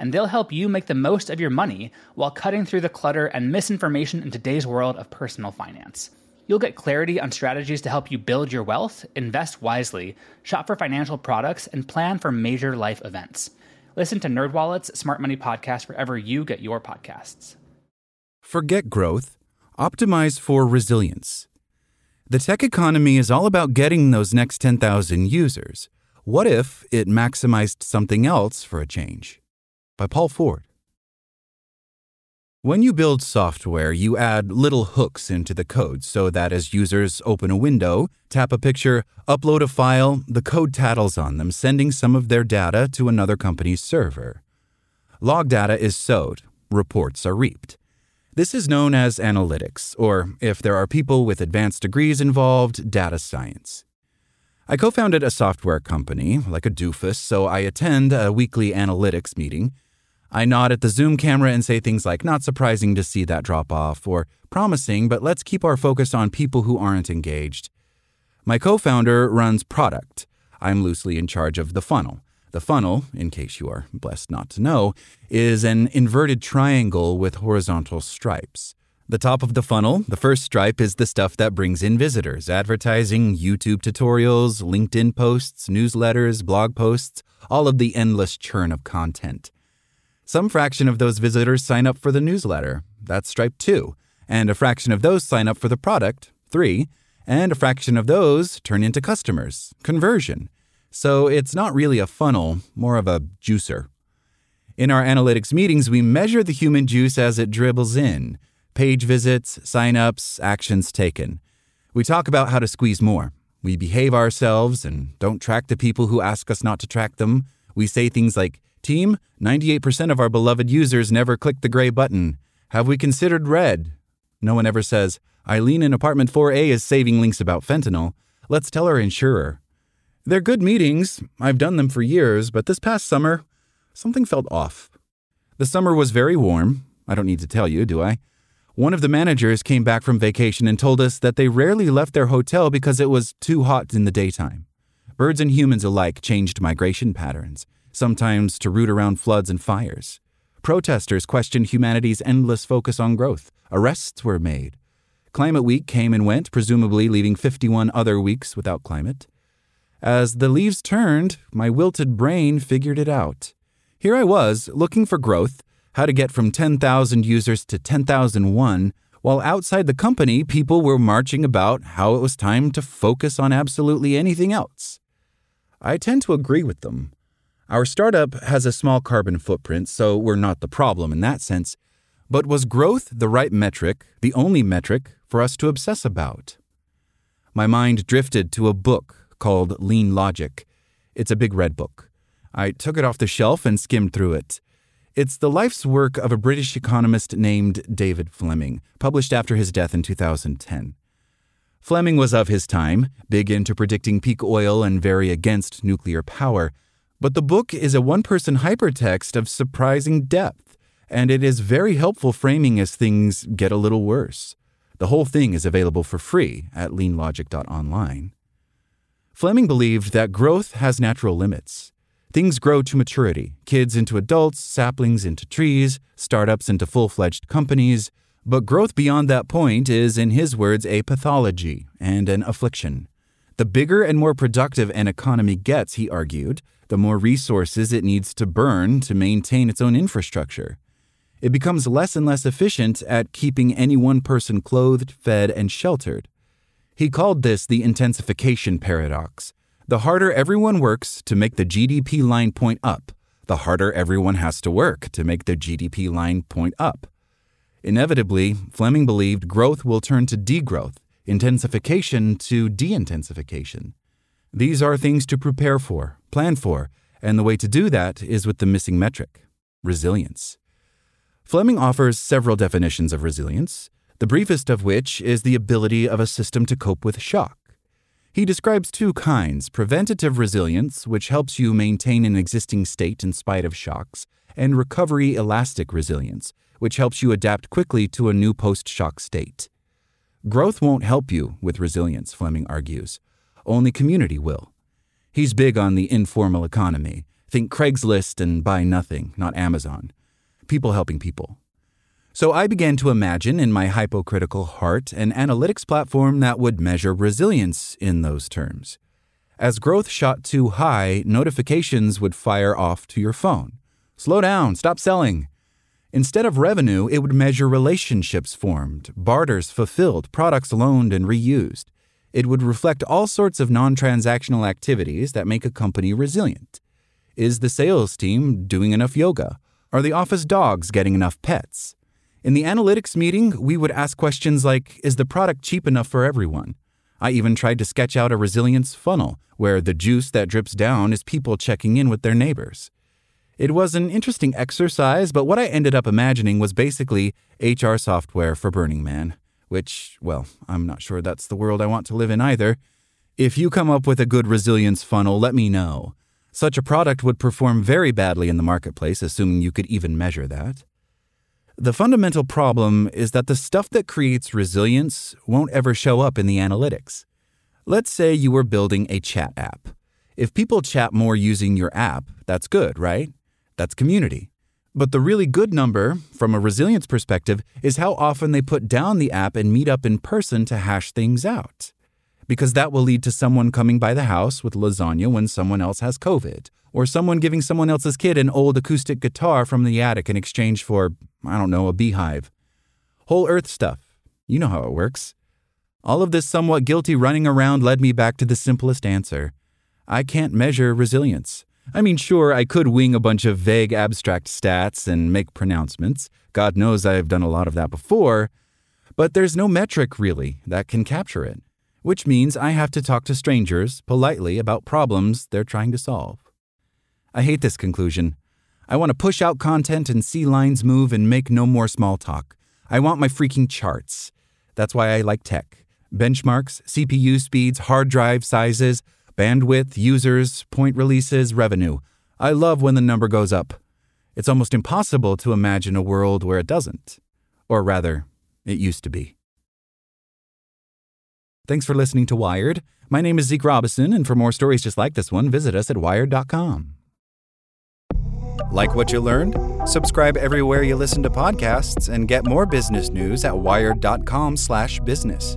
and they'll help you make the most of your money while cutting through the clutter and misinformation in today's world of personal finance. You'll get clarity on strategies to help you build your wealth, invest wisely, shop for financial products, and plan for major life events. Listen to NerdWallet's Smart Money Podcast wherever you get your podcasts. Forget growth, optimize for resilience. The tech economy is all about getting those next 10,000 users. What if it maximized something else for a change? By Paul Ford. When you build software, you add little hooks into the code so that as users open a window, tap a picture, upload a file, the code tattles on them, sending some of their data to another company's server. Log data is sowed, reports are reaped. This is known as analytics, or if there are people with advanced degrees involved, data science. I co founded a software company, like a doofus, so I attend a weekly analytics meeting I nod at the Zoom camera and say things like, not surprising to see that drop off, or promising, but let's keep our focus on people who aren't engaged. My co founder runs product. I'm loosely in charge of the funnel. The funnel, in case you are blessed not to know, is an inverted triangle with horizontal stripes. The top of the funnel, the first stripe, is the stuff that brings in visitors advertising, YouTube tutorials, LinkedIn posts, newsletters, blog posts, all of the endless churn of content. Some fraction of those visitors sign up for the newsletter. That's stripe 2. And a fraction of those sign up for the product. 3. And a fraction of those turn into customers. Conversion. So it's not really a funnel, more of a juicer. In our analytics meetings, we measure the human juice as it dribbles in page visits, signups, actions taken. We talk about how to squeeze more. We behave ourselves and don't track the people who ask us not to track them. We say things like, Team, 98% of our beloved users never click the gray button. Have we considered red? No one ever says, Eileen in apartment 4A is saving links about fentanyl. Let's tell our insurer. They're good meetings. I've done them for years, but this past summer, something felt off. The summer was very warm. I don't need to tell you, do I? One of the managers came back from vacation and told us that they rarely left their hotel because it was too hot in the daytime. Birds and humans alike changed migration patterns sometimes to root around floods and fires. Protesters questioned humanity's endless focus on growth. Arrests were made. Climate Week came and went, presumably leaving 51 other weeks without climate. As the leaves turned, my wilted brain figured it out. Here I was, looking for growth, how to get from 10,000 users to 10,001, while outside the company, people were marching about how it was time to focus on absolutely anything else. I tend to agree with them. Our startup has a small carbon footprint, so we're not the problem in that sense. But was growth the right metric, the only metric, for us to obsess about? My mind drifted to a book called Lean Logic. It's a big red book. I took it off the shelf and skimmed through it. It's the life's work of a British economist named David Fleming, published after his death in 2010. Fleming was of his time, big into predicting peak oil and very against nuclear power. But the book is a one person hypertext of surprising depth, and it is very helpful framing as things get a little worse. The whole thing is available for free at leanlogic.online. Fleming believed that growth has natural limits. Things grow to maturity kids into adults, saplings into trees, startups into full fledged companies. But growth beyond that point is, in his words, a pathology and an affliction. The bigger and more productive an economy gets, he argued, the more resources it needs to burn to maintain its own infrastructure. It becomes less and less efficient at keeping any one person clothed, fed, and sheltered. He called this the intensification paradox. The harder everyone works to make the GDP line point up, the harder everyone has to work to make the GDP line point up. Inevitably, Fleming believed growth will turn to degrowth, intensification to deintensification. These are things to prepare for, plan for, and the way to do that is with the missing metric resilience. Fleming offers several definitions of resilience, the briefest of which is the ability of a system to cope with shock. He describes two kinds preventative resilience, which helps you maintain an existing state in spite of shocks, and recovery elastic resilience, which helps you adapt quickly to a new post shock state. Growth won't help you with resilience, Fleming argues. Only community will. He's big on the informal economy. Think Craigslist and buy nothing, not Amazon. People helping people. So I began to imagine in my hypocritical heart an analytics platform that would measure resilience in those terms. As growth shot too high, notifications would fire off to your phone. Slow down, stop selling. Instead of revenue, it would measure relationships formed, barters fulfilled, products loaned and reused. It would reflect all sorts of non transactional activities that make a company resilient. Is the sales team doing enough yoga? Are the office dogs getting enough pets? In the analytics meeting, we would ask questions like Is the product cheap enough for everyone? I even tried to sketch out a resilience funnel where the juice that drips down is people checking in with their neighbors. It was an interesting exercise, but what I ended up imagining was basically HR software for Burning Man, which, well, I'm not sure that's the world I want to live in either. If you come up with a good resilience funnel, let me know. Such a product would perform very badly in the marketplace, assuming you could even measure that. The fundamental problem is that the stuff that creates resilience won't ever show up in the analytics. Let's say you were building a chat app. If people chat more using your app, that's good, right? That's community. But the really good number, from a resilience perspective, is how often they put down the app and meet up in person to hash things out. Because that will lead to someone coming by the house with lasagna when someone else has COVID, or someone giving someone else's kid an old acoustic guitar from the attic in exchange for, I don't know, a beehive. Whole earth stuff. You know how it works. All of this somewhat guilty running around led me back to the simplest answer I can't measure resilience. I mean, sure, I could wing a bunch of vague abstract stats and make pronouncements. God knows I've done a lot of that before. But there's no metric, really, that can capture it, which means I have to talk to strangers politely about problems they're trying to solve. I hate this conclusion. I want to push out content and see lines move and make no more small talk. I want my freaking charts. That's why I like tech. Benchmarks, CPU speeds, hard drive sizes, bandwidth, users, point releases, revenue. I love when the number goes up. It's almost impossible to imagine a world where it doesn't. Or rather, it used to be. Thanks for listening to Wired. My name is Zeke Robison, and for more stories just like this one, visit us at wired.com. Like what you learned? Subscribe everywhere you listen to podcasts and get more business news at wired.com/business.